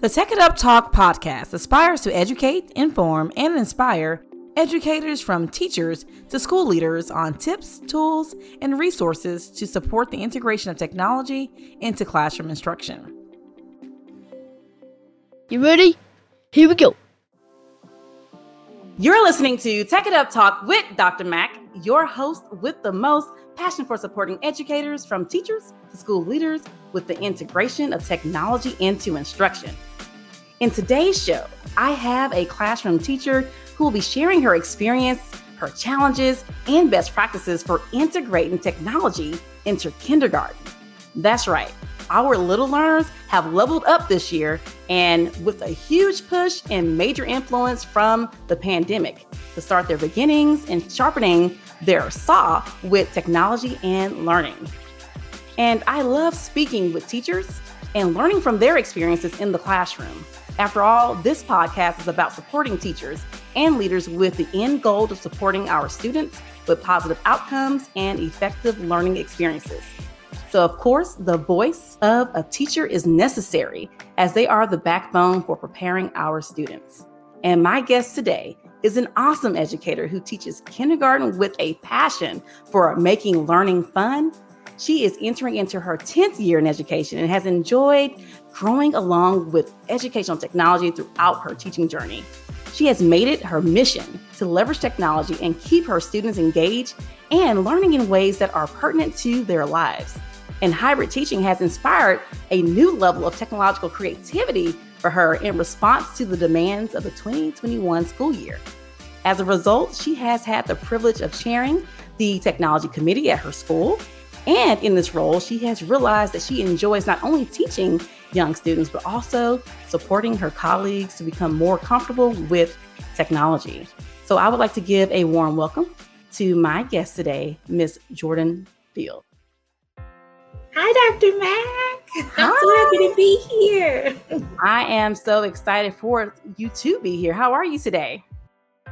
The Tech It Up Talk podcast aspires to educate, inform, and inspire educators from teachers to school leaders on tips, tools, and resources to support the integration of technology into classroom instruction. You ready? Here we go. You're listening to Tech It Up Talk with Dr. Mac, your host with the most passion for supporting educators from teachers to school leaders with the integration of technology into instruction. In today's show, I have a classroom teacher who will be sharing her experience, her challenges, and best practices for integrating technology into kindergarten. That's right, our little learners have leveled up this year and with a huge push and major influence from the pandemic to start their beginnings and sharpening their saw with technology and learning. And I love speaking with teachers and learning from their experiences in the classroom. After all, this podcast is about supporting teachers and leaders with the end goal of supporting our students with positive outcomes and effective learning experiences. So, of course, the voice of a teacher is necessary as they are the backbone for preparing our students. And my guest today is an awesome educator who teaches kindergarten with a passion for making learning fun. She is entering into her 10th year in education and has enjoyed growing along with educational technology throughout her teaching journey. She has made it her mission to leverage technology and keep her students engaged and learning in ways that are pertinent to their lives. And hybrid teaching has inspired a new level of technological creativity for her in response to the demands of the 2021 school year. As a result, she has had the privilege of chairing the technology committee at her school. And in this role, she has realized that she enjoys not only teaching young students, but also supporting her colleagues to become more comfortable with technology. So I would like to give a warm welcome to my guest today, Miss Jordan Field. Hi, Dr. Mac. I'm so happy to be here. I am so excited for you to be here. How are you today?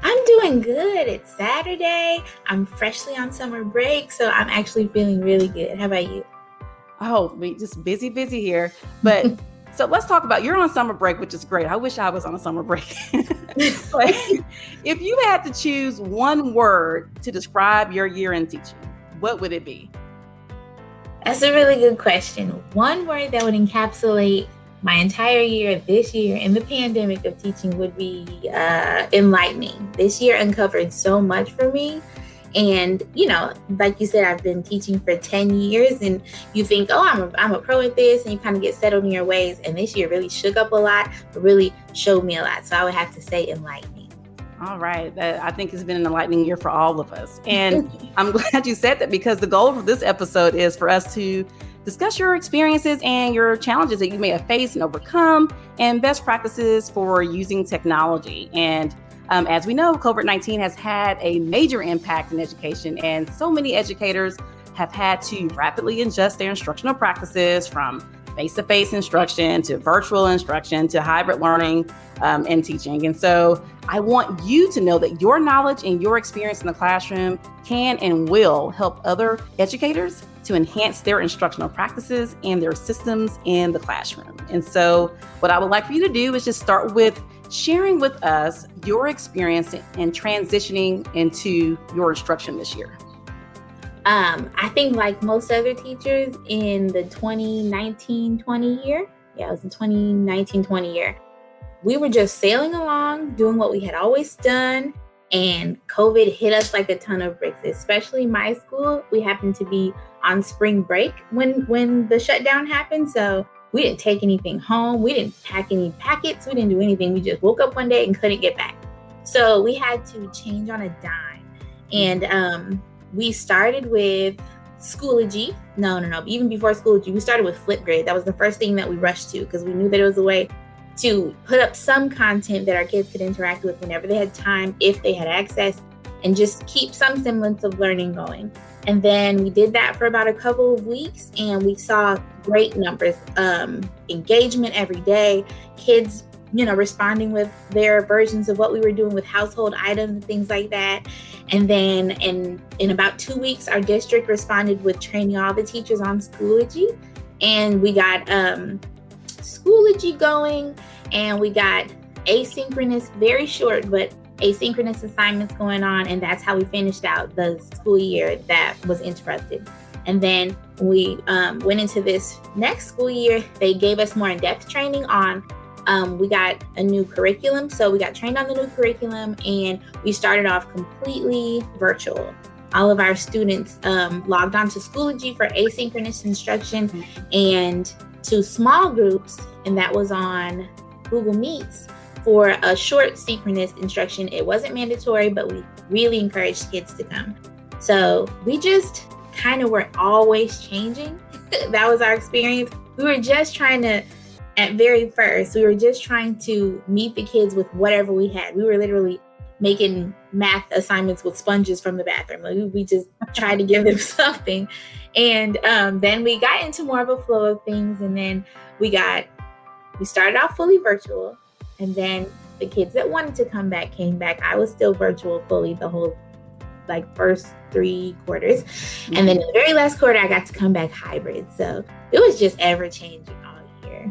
I'm doing good. It's Saturday. I'm freshly on summer break, so I'm actually feeling really good. How about you? Oh, we just busy, busy here. But so let's talk about you're on summer break, which is great. I wish I was on a summer break. but if you had to choose one word to describe your year in teaching, what would it be? That's a really good question. One word that would encapsulate my entire year this year in the pandemic of teaching would be uh, enlightening. This year uncovered so much for me and, you know, like you said, I've been teaching for 10 years and you think, oh, I'm a, I'm a pro at this. And you kind of get settled in your ways. And this year really shook up a lot, really showed me a lot. So I would have to say enlightening. All right. I think it's been an enlightening year for all of us. And I'm glad you said that because the goal of this episode is for us to discuss your experiences and your challenges that you may have faced and overcome and best practices for using technology. And um, as we know, COVID 19 has had a major impact in education, and so many educators have had to rapidly adjust their instructional practices from face to face instruction to virtual instruction to hybrid learning um, and teaching. And so I want you to know that your knowledge and your experience in the classroom can and will help other educators to enhance their instructional practices and their systems in the classroom. And so, what I would like for you to do is just start with sharing with us your experience in transitioning into your instruction this year. Um, I think, like most other teachers in the 2019 20 year, yeah, it was the 2019 20 year, we were just sailing along, doing what we had always done. And COVID hit us like a ton of bricks, especially my school. We happened to be on spring break when when the shutdown happened. So we didn't take anything home. We didn't pack any packets. We didn't do anything. We just woke up one day and couldn't get back. So we had to change on a dime. And um, we started with Schoology. No, no, no. Even before Schoology, we started with Flipgrid. That was the first thing that we rushed to because we knew that it was a way to put up some content that our kids could interact with whenever they had time, if they had access, and just keep some semblance of learning going. And then we did that for about a couple of weeks and we saw great numbers, um, engagement every day, kids you know, responding with their versions of what we were doing with household items and things like that. And then in in about two weeks, our district responded with training all the teachers on Schoology, and we got um, Schoology going. and we got asynchronous, very short, but asynchronous assignments going on. And that's how we finished out the school year that was interrupted. And then we um, went into this next school year. They gave us more in depth training on. Um, we got a new curriculum. So we got trained on the new curriculum and we started off completely virtual. All of our students um, logged on to Schoology for asynchronous instruction and to small groups, and that was on Google Meets for a short synchronous instruction. It wasn't mandatory, but we really encouraged kids to come. So we just kind of were always changing. that was our experience. We were just trying to, at very first, we were just trying to meet the kids with whatever we had. We were literally making math assignments with sponges from the bathroom. Like we just tried to give them something. And um, then we got into more of a flow of things. And then we got, we started off fully virtual. And then the kids that wanted to come back came back. I was still virtual fully the whole like first three quarters. Mm-hmm. And then the very last quarter, I got to come back hybrid. So it was just ever changing all year.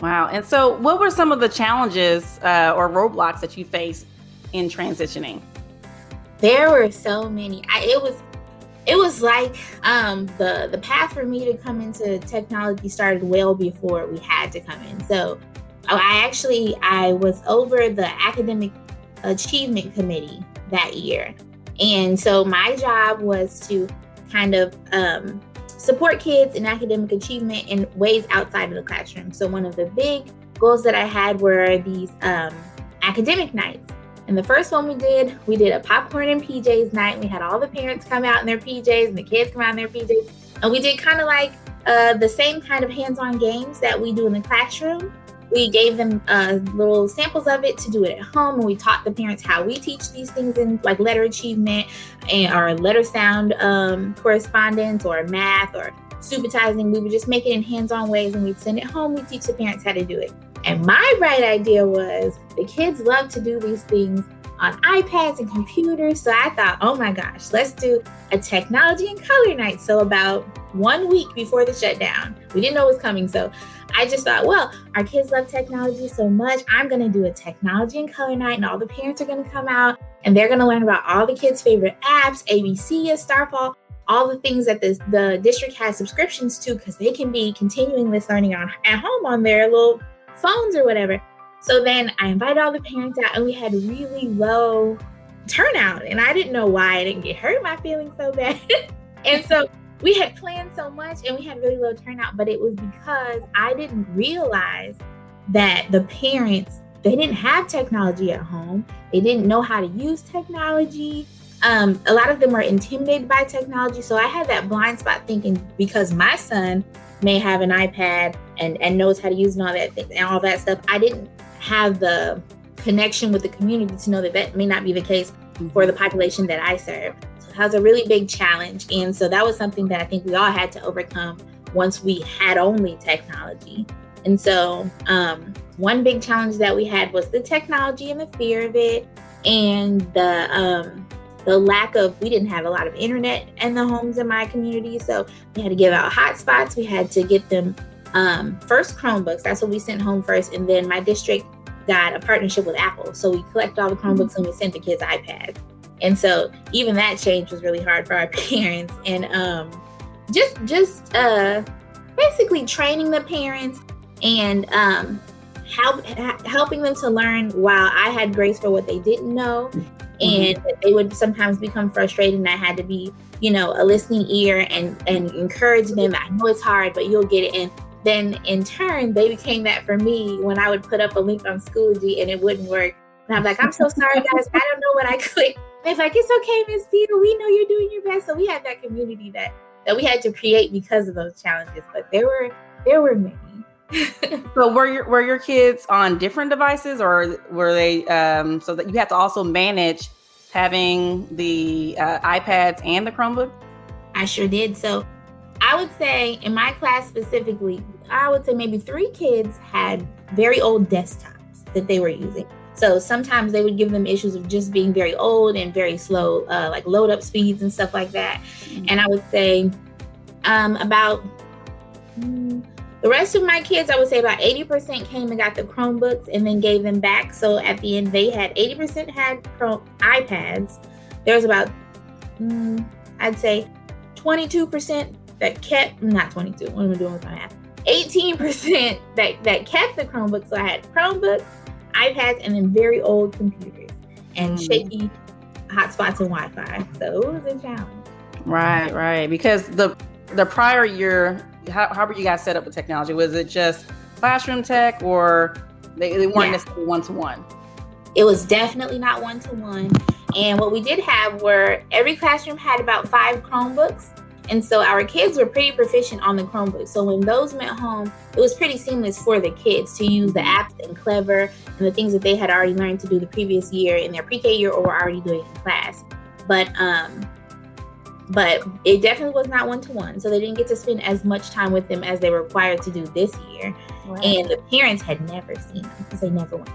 Wow. And so, what were some of the challenges uh, or roadblocks that you faced in transitioning? There were so many. I, it was it was like um, the the path for me to come into technology started well before we had to come in. So I actually I was over the academic achievement committee that year, and so my job was to kind of um, support kids in academic achievement in ways outside of the classroom. So one of the big goals that I had were these um, academic nights. And the first one we did, we did a popcorn and PJs night. We had all the parents come out in their PJs and the kids come out in their PJs. And we did kind of like uh, the same kind of hands on games that we do in the classroom. We gave them uh, little samples of it to do it at home, and we taught the parents how we teach these things in like letter achievement and or letter sound um, correspondence or math or subitizing. We would just make it in hands-on ways, and we'd send it home. We teach the parents how to do it. And my bright idea was the kids love to do these things on iPads and computers. So I thought, oh my gosh, let's do a technology and color night. So about one week before the shutdown, we didn't know it was coming. So I just thought, well, our kids love technology so much. I'm going to do a technology and color night, and all the parents are going to come out and they're going to learn about all the kids' favorite apps, ABC, Starfall, all the things that the, the district has subscriptions to because they can be continuing this learning on at home on their little phones or whatever. So then I invited all the parents out and we had really low turnout. And I didn't know why I didn't get hurt my feelings so bad. and so we had planned so much and we had really low turnout, but it was because I didn't realize that the parents they didn't have technology at home. They didn't know how to use technology. Um, a lot of them were intimidated by technology. So I had that blind spot thinking because my son may have an iPad and, and knows how to use and all that and all that stuff, I didn't have the connection with the community to know that that may not be the case for the population that I serve. So that was a really big challenge. And so that was something that I think we all had to overcome once we had only technology. And so, um, one big challenge that we had was the technology and the fear of it, and the um, the lack of we didn't have a lot of internet in the homes in my community, so we had to give out hotspots. We had to get them um, first Chromebooks. That's what we sent home first, and then my district got a partnership with Apple, so we collect all the Chromebooks and we sent the kids iPads. And so even that change was really hard for our parents, and um, just just uh, basically training the parents and um, help, helping them to learn while I had grace for what they didn't know. And mm-hmm. they would sometimes become frustrated, and I had to be, you know, a listening ear and and encourage them. I know it's hard, but you'll get it. And then in turn, they became that for me when I would put up a link on Schoology and it wouldn't work. And I'm like, I'm so sorry, guys. I don't know what I clicked. It's like, it's okay, Miss Peter. We know you're doing your best. So we had that community that that we had to create because of those challenges. But there were there were many. so were your were your kids on different devices or were they um, so that you had to also manage having the uh, iPads and the Chromebook? I sure did. So I would say in my class specifically, I would say maybe three kids had very old desktops that they were using. So sometimes they would give them issues of just being very old and very slow, uh, like load up speeds and stuff like that. Mm-hmm. And I would say um, about mm, The rest of my kids, I would say about 80% came and got the Chromebooks and then gave them back. So at the end, they had 80% had Chrome iPads. There was about, mm, I'd say, 22% that kept, not 22, what am I doing with my math? 18% that, that kept the Chromebooks. So I had Chromebooks, iPads, and then very old computers and mm. shaky hotspots and Wi-Fi. So it was a challenge. Right, right. Because the the prior year, how, how were you guys set up with technology? Was it just classroom tech or they, they weren't yeah. necessarily one to one? It was definitely not one to one. And what we did have were every classroom had about five Chromebooks. And so our kids were pretty proficient on the Chromebook. So when those went home, it was pretty seamless for the kids to use the apps and Clever and the things that they had already learned to do the previous year in their pre-K year or were already doing in class. But um, but it definitely was not one to one. So they didn't get to spend as much time with them as they were required to do this year. And the parents had never seen them because they never went.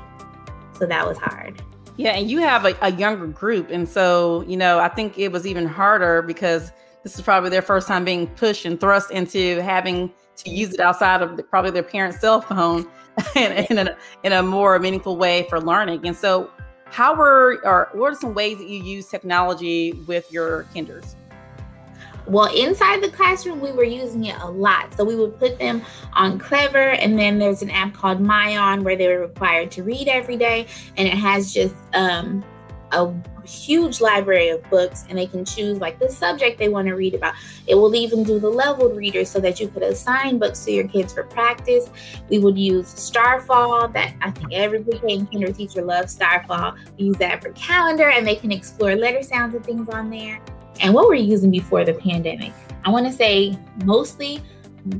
So that was hard. Yeah, and you have a, a, younger group. And so, you know, I think it was even harder because this is probably their first time being pushed and thrust into having to use it outside of the, probably their parents' cell phone in, in, a, in a more meaningful way for learning. And so, how were, or what are some ways that you use technology with your kinders? Well, inside the classroom, we were using it a lot. So we would put them on Clever, and then there's an app called Myon where they were required to read every day, and it has just um, a huge library of books, and they can choose like the subject they want to read about. It will even do the leveled readers so that you could assign books to your kids for practice. We would use Starfall, that I think every pre-K and kinder teacher loves Starfall. We use that for calendar, and they can explore letter sounds and things on there and what we're using before the pandemic. I want to say mostly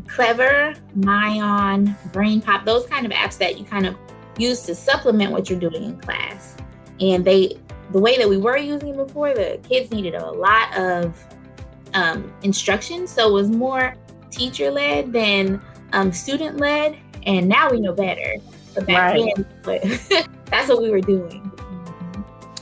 Clever, Myon, BrainPOP, those kind of apps that you kind of use to supplement what you're doing in class. And they, the way that we were using it before, the kids needed a lot of um, instruction. So it was more teacher led than um, student led. And now we know better. But back right. then, but that's what we were doing.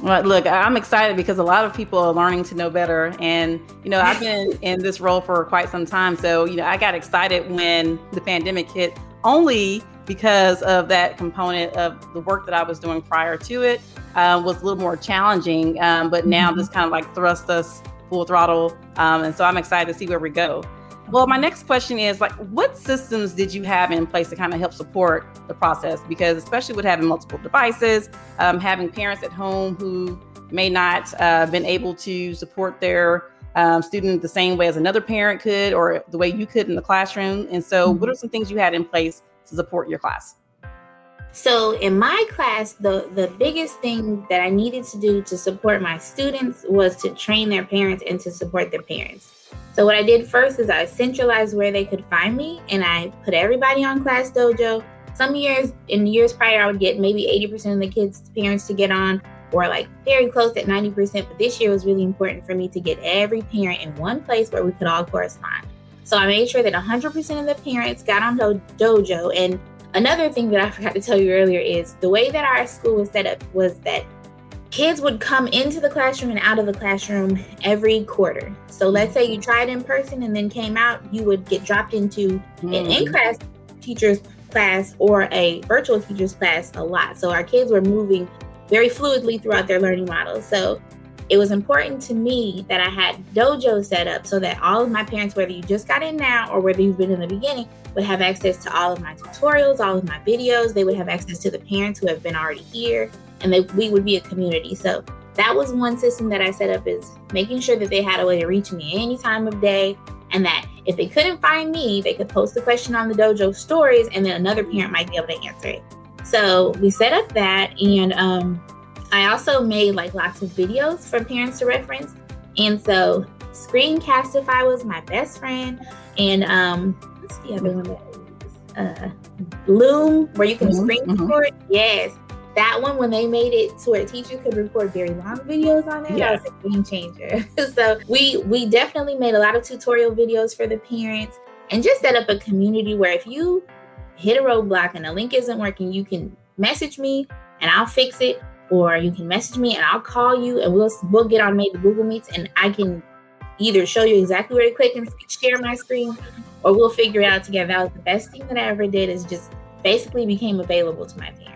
Well, look, I'm excited because a lot of people are learning to know better. And, you know, I've been in this role for quite some time. So, you know, I got excited when the pandemic hit only because of that component of the work that I was doing prior to it uh, was a little more challenging. Um, but now mm-hmm. this kind of like thrust us full throttle. Um, and so I'm excited to see where we go. Well, my next question is like, what systems did you have in place to kind of help support the process? Because especially with having multiple devices, um, having parents at home who may not uh, been able to support their um, student the same way as another parent could, or the way you could in the classroom. And so, mm-hmm. what are some things you had in place to support your class? So in my class, the the biggest thing that I needed to do to support my students was to train their parents and to support their parents. So what I did first is I centralized where they could find me and I put everybody on Class Dojo. Some years in years prior I would get maybe 80% of the kids' parents to get on or like very close at 90%, but this year was really important for me to get every parent in one place where we could all correspond. So I made sure that 100% of the parents got on do- Dojo and Another thing that I forgot to tell you earlier is the way that our school was set up was that kids would come into the classroom and out of the classroom every quarter. So let's say you tried in person and then came out, you would get dropped into mm-hmm. an in class teacher's class or a virtual teacher's class a lot. So our kids were moving very fluidly throughout their learning model. So it was important to me that I had dojo set up so that all of my parents, whether you just got in now or whether you've been in the beginning, would have access to all of my tutorials, all of my videos. They would have access to the parents who have been already here and they, we would be a community. So that was one system that I set up is making sure that they had a way to reach me any time of day and that if they couldn't find me, they could post the question on the dojo stories and then another parent might be able to answer it. So we set up that and um, I also made like lots of videos for parents to reference. And so Screencastify was my best friend. And um, what's the other one that I use? Uh, Loom, where you can mm-hmm, screen mm-hmm. record. Yes that one when they made it to where teachers could record very long videos on it, yeah. that was a game changer. so we we definitely made a lot of tutorial videos for the parents and just set up a community where if you hit a roadblock and the link isn't working, you can message me and I'll fix it, or you can message me and I'll call you and we'll we'll get on maybe Google Meets and I can either show you exactly where to click and share my screen, or we'll figure it out together. That was the best thing that I ever did is just basically became available to my parents.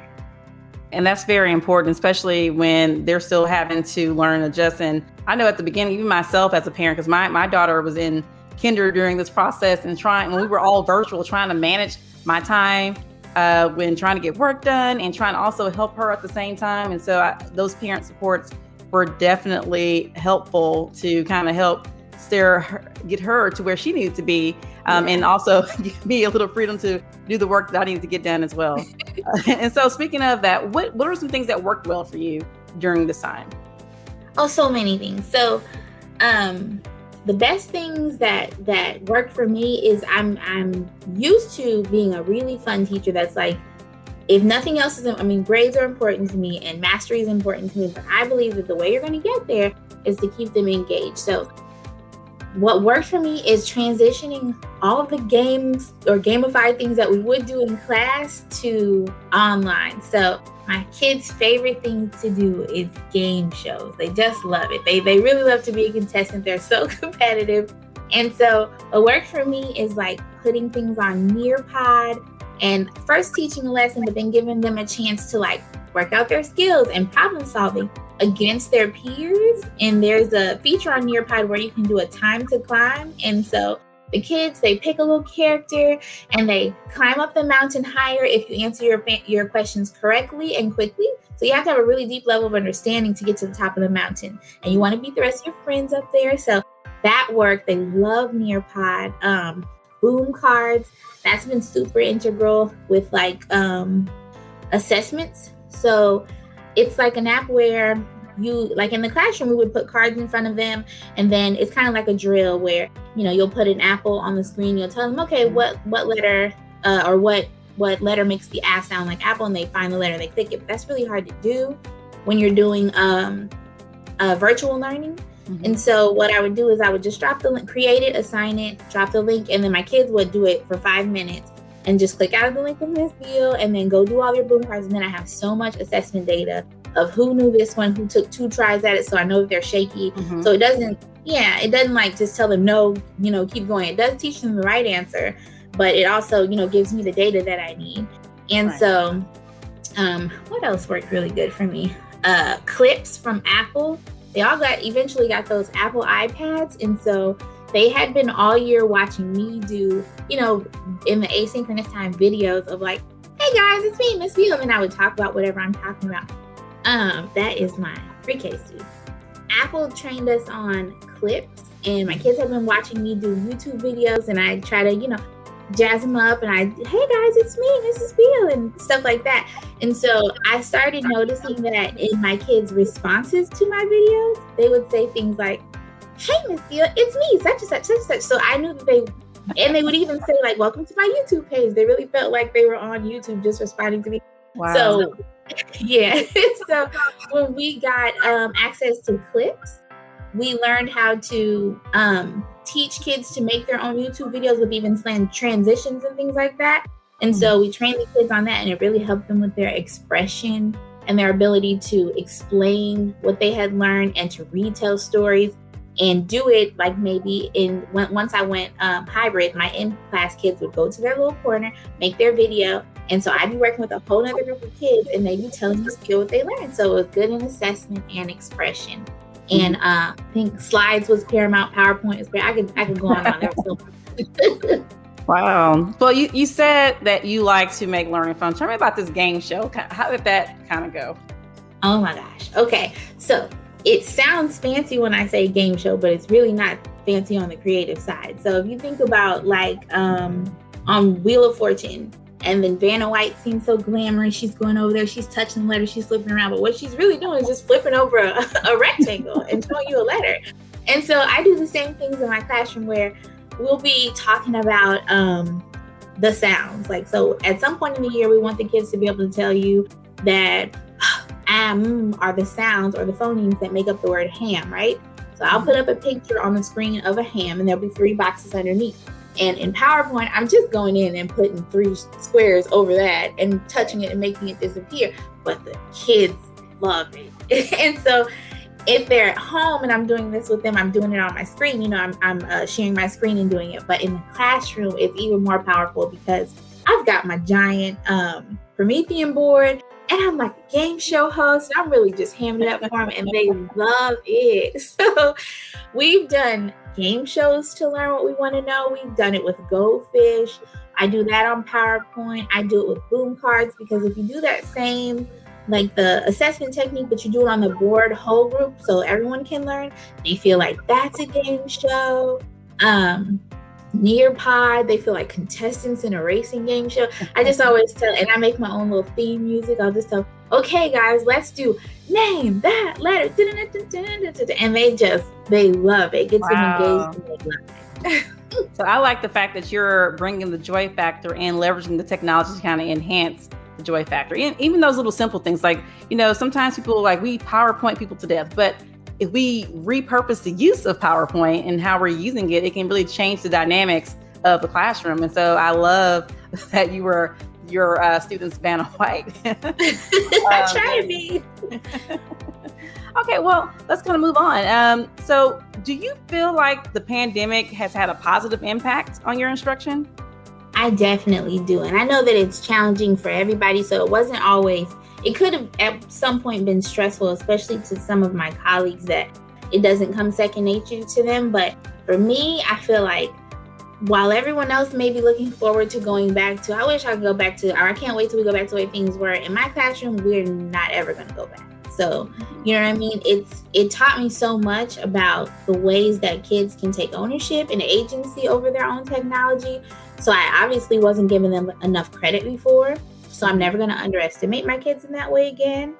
And that's very important, especially when they're still having to learn, adjust. And I know at the beginning, even myself as a parent, because my, my daughter was in kinder during this process and trying, when we were all virtual, trying to manage my time uh, when trying to get work done and trying to also help her at the same time. And so I, those parent supports were definitely helpful to kind of help steer her, get her to where she needed to be um, and also give me a little freedom to do the work that I needed to get done as well. and so speaking of that, what, what are some things that worked well for you during this time? Oh, so many things. So um, the best things that that work for me is I'm I'm used to being a really fun teacher that's like if nothing else is, I mean, grades are important to me and mastery is important to me, but I believe that the way you're going to get there is to keep them engaged. So, what worked for me is transitioning all of the games or gamified things that we would do in class to online. So, my kids' favorite thing to do is game shows. They just love it. They, they really love to be a contestant. They're so competitive. And so, what worked for me is like putting things on Nearpod and first teaching a lesson, but then giving them a chance to like work out their skills and problem solving against their peers. And there's a feature on Nearpod where you can do a time to climb. And so the kids they pick a little character and they climb up the mountain higher if you answer your your questions correctly and quickly. So you have to have a really deep level of understanding to get to the top of the mountain, and you want to beat the rest of your friends up there. So that worked. They love Nearpod. Um, boom cards that's been super integral with like um, assessments. So it's like an app where you like in the classroom we would put cards in front of them and then it's kind of like a drill where you know you'll put an apple on the screen you'll tell them okay what what letter uh, or what what letter makes the a sound like apple? And they find the letter they click it. But that's really hard to do when you're doing um, uh, virtual learning. Mm-hmm. And so what I would do is I would just drop the link, create it, assign it, drop the link, and then my kids would do it for five minutes and just click out of the link in this video and then go do all your boom cards. And then I have so much assessment data of who knew this one, who took two tries at it. So I know if they're shaky. Mm-hmm. So it doesn't, yeah, it doesn't like just tell them no, you know, keep going. It does teach them the right answer, but it also, you know, gives me the data that I need. And right. so um, what else worked really good for me? Uh, clips from Apple they all got eventually got those Apple iPads. And so they had been all year watching me do, you know, in the asynchronous time videos of like, hey guys, it's me, Miss View. And I would talk about whatever I'm talking about. Um, that is my pre-K student. Apple trained us on clips, and my kids have been watching me do YouTube videos, and I try to, you know, jazz them up and I, hey guys, it's me, Mrs. Beal, and stuff like that. And so I started noticing that in my kids' responses to my videos, they would say things like, hey, Miss it's me, such and such, such and such. So I knew that they, and they would even say, like, welcome to my YouTube page. They really felt like they were on YouTube just responding to me. Wow. So, yeah. so when we got um, access to clips, we learned how to um, teach kids to make their own YouTube videos with even transitions and things like that. And so mm-hmm. we trained the kids on that, and it really helped them with their expression and their ability to explain what they had learned and to retell stories and do it like maybe in once I went um, hybrid, my in class kids would go to their little corner, make their video. And so I'd be working with a whole other group of kids and they'd be telling me skill what they learned. So it was good in assessment and expression and uh, I think slides was paramount. PowerPoint is great. I could I could go on and on. wow. Well, you you said that you like to make learning fun. Tell me about this game show. How did that kind of go? Oh my gosh. Okay, so it sounds fancy when I say game show, but it's really not fancy on the creative side. So if you think about like um, on Wheel of Fortune, and then Vanna White seems so glamorous. She's going over there, she's touching the letter, she's flipping around. But what she's really doing is just flipping over a, a rectangle and showing you a letter. And so I do the same things in my classroom where we'll be talking about um, the sounds. Like, so at some point in the year, we want the kids to be able to tell you that am are the sounds or the phonemes that make up the word ham, right? So I'll put up a picture on the screen of a ham and there'll be three boxes underneath. And in PowerPoint, I'm just going in and putting three squares over that and touching it and making it disappear. But the kids love it. and so if they're at home and I'm doing this with them, I'm doing it on my screen. You know, I'm, I'm uh, sharing my screen and doing it. But in the classroom, it's even more powerful because I've got my giant um, Promethean board and I'm like a game show host. I'm really just hamming it up for them, and they love it. So we've done game shows to learn what we want to know. We've done it with Goldfish. I do that on PowerPoint. I do it with boom cards because if you do that same like the assessment technique, but you do it on the board whole group so everyone can learn, they feel like that's a game show. Um, Nearpod, they feel like contestants in a racing game show. I just always tell, and I make my own little theme music. I'll just tell, okay, guys, let's do name that letter, and they just they love it. Gets wow. them engaged. so I like the fact that you're bringing the joy factor and leveraging the technology to kind of enhance the joy factor. And even those little simple things, like you know, sometimes people like we PowerPoint people to death, but if we repurpose the use of PowerPoint and how we're using it, it can really change the dynamics of the classroom. And so I love that you were your uh, students Vanna White. I um, try to be. okay, well, let's kind of move on. Um, so, do you feel like the pandemic has had a positive impact on your instruction? I definitely do. And I know that it's challenging for everybody. So, it wasn't always it could have at some point been stressful, especially to some of my colleagues that it doesn't come second nature to them. But for me, I feel like while everyone else may be looking forward to going back to, I wish I could go back to, or I can't wait till we go back to the way things were. In my classroom, we're not ever going to go back. So, you know what I mean? It's it taught me so much about the ways that kids can take ownership and agency over their own technology. So I obviously wasn't giving them enough credit before. So I'm never going to underestimate my kids in that way again.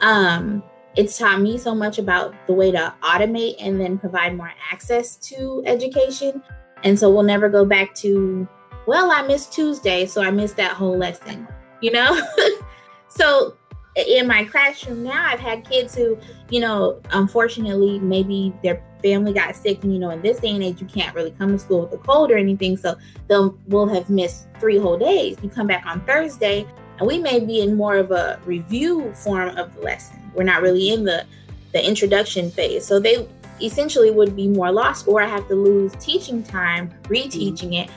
Um, it's taught me so much about the way to automate and then provide more access to education. And so we'll never go back to, well, I missed Tuesday, so I missed that whole lesson, you know? so in my classroom now, I've had kids who, you know, unfortunately, maybe their family got sick, and you know, in this day and age, you can't really come to school with a cold or anything, so they'll will have missed three whole days. You come back on Thursday, and we may be in more of a review form of the lesson. We're not really in the the introduction phase, so they essentially would be more lost, or I have to lose teaching time reteaching it.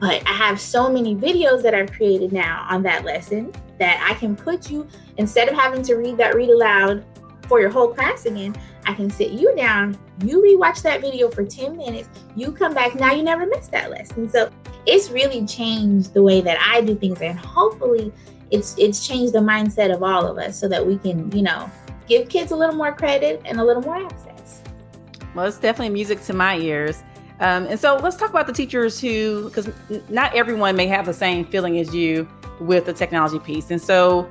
But I have so many videos that I've created now on that lesson that I can put you instead of having to read that read aloud for your whole class again. I can sit you down, you rewatch that video for 10 minutes, you come back, now you never miss that lesson. So it's really changed the way that I do things and hopefully it's it's changed the mindset of all of us so that we can, you know, give kids a little more credit and a little more access. Well, it's definitely music to my ears. Um, and so let's talk about the teachers who, because not everyone may have the same feeling as you with the technology piece. And so,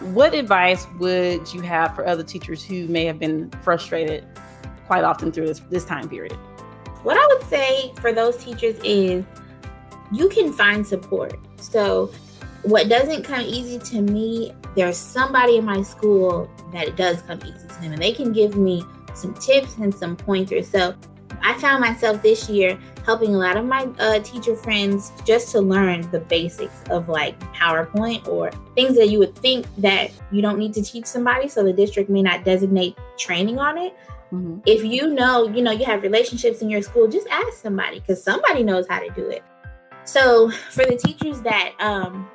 what advice would you have for other teachers who may have been frustrated quite often through this, this time period? What I would say for those teachers is you can find support. So, what doesn't come easy to me, there's somebody in my school that it does come easy to them, and they can give me some tips and some pointers. So, I found myself this year helping a lot of my uh, teacher friends just to learn the basics of like PowerPoint or things that you would think that you don't need to teach somebody. So the district may not designate training on it. Mm-hmm. If you know, you know, you have relationships in your school, just ask somebody because somebody knows how to do it. So for the teachers that um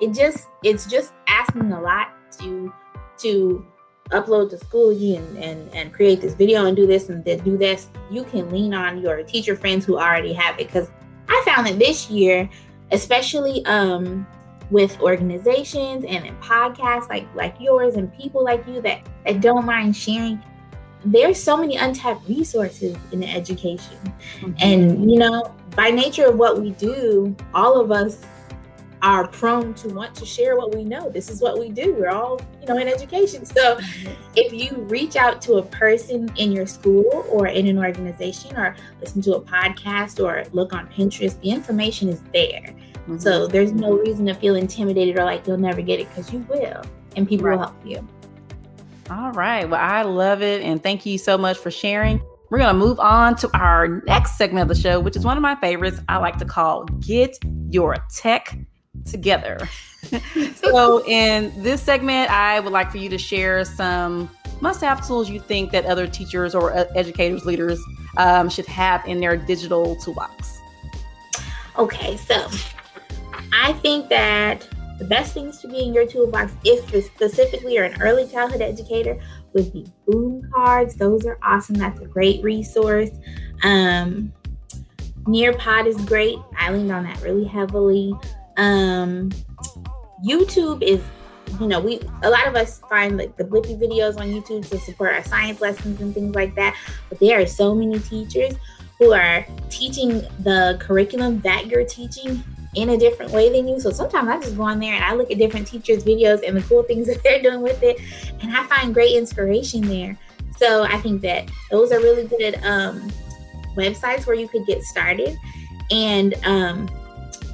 it just it's just asking a lot to to upload to Schoology and, and, and create this video and do this and then do this, you can lean on your teacher friends who already have it. Because I found that this year, especially um, with organizations and in podcasts like like yours and people like you that, that don't mind sharing, there's so many untapped resources in education. Mm-hmm. And you know, by nature of what we do, all of us are prone to want to share what we know. This is what we do. We're all, you know, in education. So if you reach out to a person in your school or in an organization or listen to a podcast or look on Pinterest, the information is there. Mm-hmm. So there's no reason to feel intimidated or like you'll never get it because you will and people right. will help you. All right. Well, I love it. And thank you so much for sharing. We're going to move on to our next segment of the show, which is one of my favorites. I like to call Get Your Tech together. so, in this segment, I would like for you to share some must have tools you think that other teachers or educators, leaders um, should have in their digital toolbox? Okay, so I think that the best things to be in your toolbox, if specifically you're an early childhood educator, would be boom cards. Those are awesome. That's a great resource. Um, Nearpod is great. I leaned on that really heavily. Um, YouTube is, you know, we a lot of us find like the Blippi videos on YouTube to support our science lessons and things like that. But there are so many teachers who are teaching the curriculum that you're teaching in a different way than you. So sometimes I just go on there and I look at different teachers' videos and the cool things that they're doing with it, and I find great inspiration there. So I think that those are really good um, websites where you could get started. And um,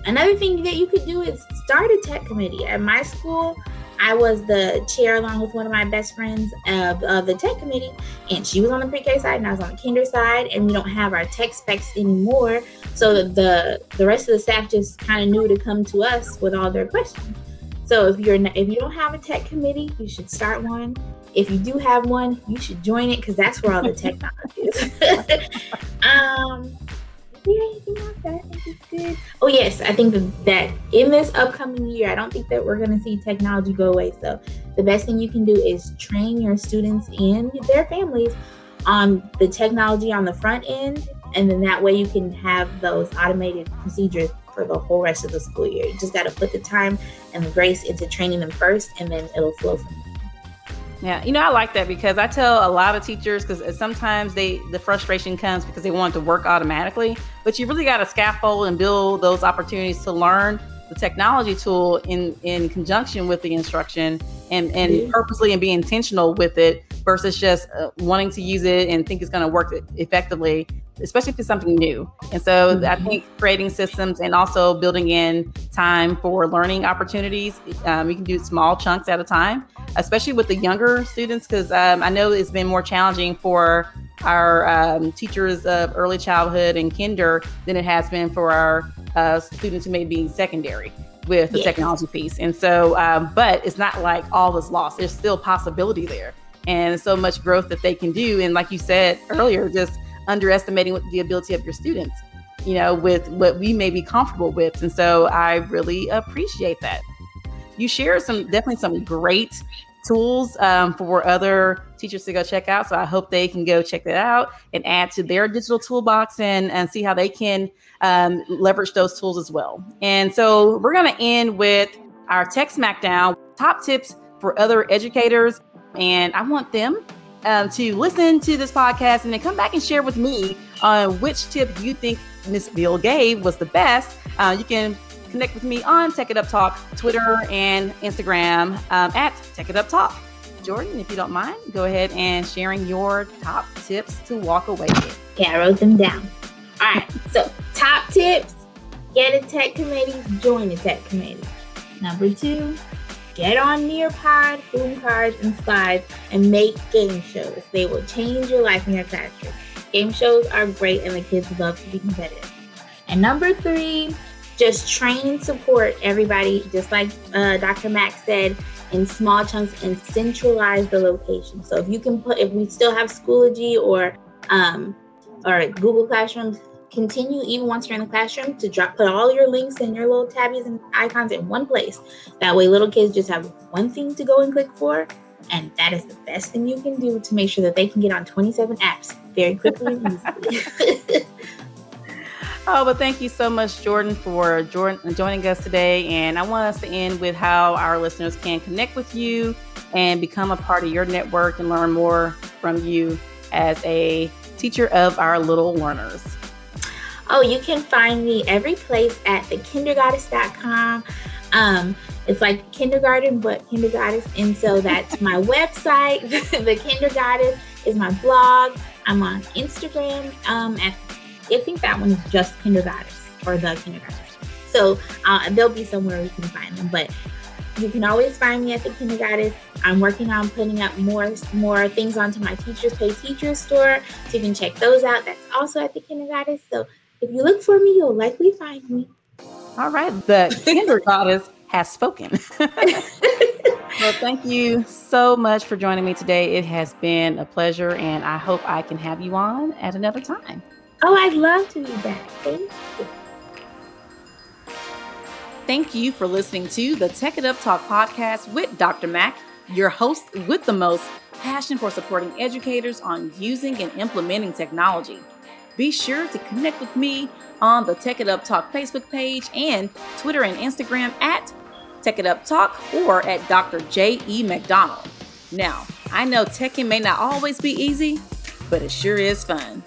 another thing that you could do is start a tech committee. At my school, I was the chair along with one of my best friends of, of the tech committee, and she was on the pre-K side and I was on the kinder side, and we don't have our tech specs anymore. So the the rest of the staff just kind of knew to come to us with all their questions. So if you're not, if you don't have a tech committee, you should start one. If you do have one, you should join it because that's where all the technology is. um, anything else that I think is good? Oh yes, I think that in this upcoming year, I don't think that we're going to see technology go away. So the best thing you can do is train your students and their families on the technology on the front end, and then that way you can have those automated procedures for the whole rest of the school year. You just got to put the time and the grace into training them first, and then it'll flow from there. Yeah, you know, I like that because I tell a lot of teachers because uh, sometimes they the frustration comes because they want to work automatically, but you really got to scaffold and build those opportunities to learn the technology tool in in conjunction with the instruction and and mm-hmm. purposely and be intentional with it versus just uh, wanting to use it and think it's going to work effectively especially if it's something new. And so mm-hmm. I think creating systems and also building in time for learning opportunities. Um, you can do small chunks at a time, especially with the younger students, because um, I know it's been more challenging for our um, teachers of early childhood and kinder than it has been for our uh, students who may be secondary with the yes. technology piece. And so, um, but it's not like all is lost. There's still possibility there and so much growth that they can do. And like you said earlier, just underestimating the ability of your students, you know, with what we may be comfortable with. And so I really appreciate that. You share some definitely some great tools um, for other teachers to go check out. So I hope they can go check that out and add to their digital toolbox and, and see how they can um, leverage those tools as well. And so we're going to end with our tech smackdown top tips for other educators. And I want them um, to listen to this podcast and then come back and share with me on which tip you think Miss Bill gave was the best. Uh, you can connect with me on Tech It Up Talk, Twitter and Instagram um, at Tech It Up Talk. Jordan, if you don't mind, go ahead and sharing your top tips to walk away with. Okay, I wrote them down. All right, so top tips get a tech committee, join a tech committee. Number two, get on Nearpod, boom cards, and slides and make game shows. They will change your life in your classroom. Game shows are great and the kids love to be competitive. And number three, just train and support everybody, just like uh, Dr. Mac said, in small chunks and centralize the location. So if you can put, if we still have Schoology or um, or Google Classrooms, continue even once you're in the classroom to drop put all your links and your little tabbies and icons in one place. That way little kids just have one thing to go and click for. And that is the best thing you can do to make sure that they can get on 27 apps very quickly and easily. oh, but thank you so much, Jordan, for joining us today. And I want us to end with how our listeners can connect with you and become a part of your network and learn more from you as a teacher of our little learners. Oh, you can find me every place at thekindergoddess.com. Um, it's like kindergarten, but kindergoddess. And so that's my website. the kindergoddess is my blog. I'm on Instagram. Um, at, I think that one's just kindergoddess or the kindergoddess. So uh, they'll be somewhere you can find them. But you can always find me at the kindergoddess. I'm working on putting up more more things onto my Teachers Pay Teachers store, so you can check those out. That's also at the kindergoddess. So if you look for me, you'll likely find me. All right. The kinder goddess has spoken. Well, thank you so much for joining me today. It has been a pleasure, and I hope I can have you on at another time. Oh, I'd love to be back. Thank you. Thank you for listening to the Tech It Up Talk podcast with Dr. Mac, your host with the most passion for supporting educators on using and implementing technology. Be sure to connect with me on the Tech It Up Talk Facebook page and Twitter and Instagram at Tech It Up Talk or at Dr. J.E. McDonald. Now, I know teching may not always be easy, but it sure is fun.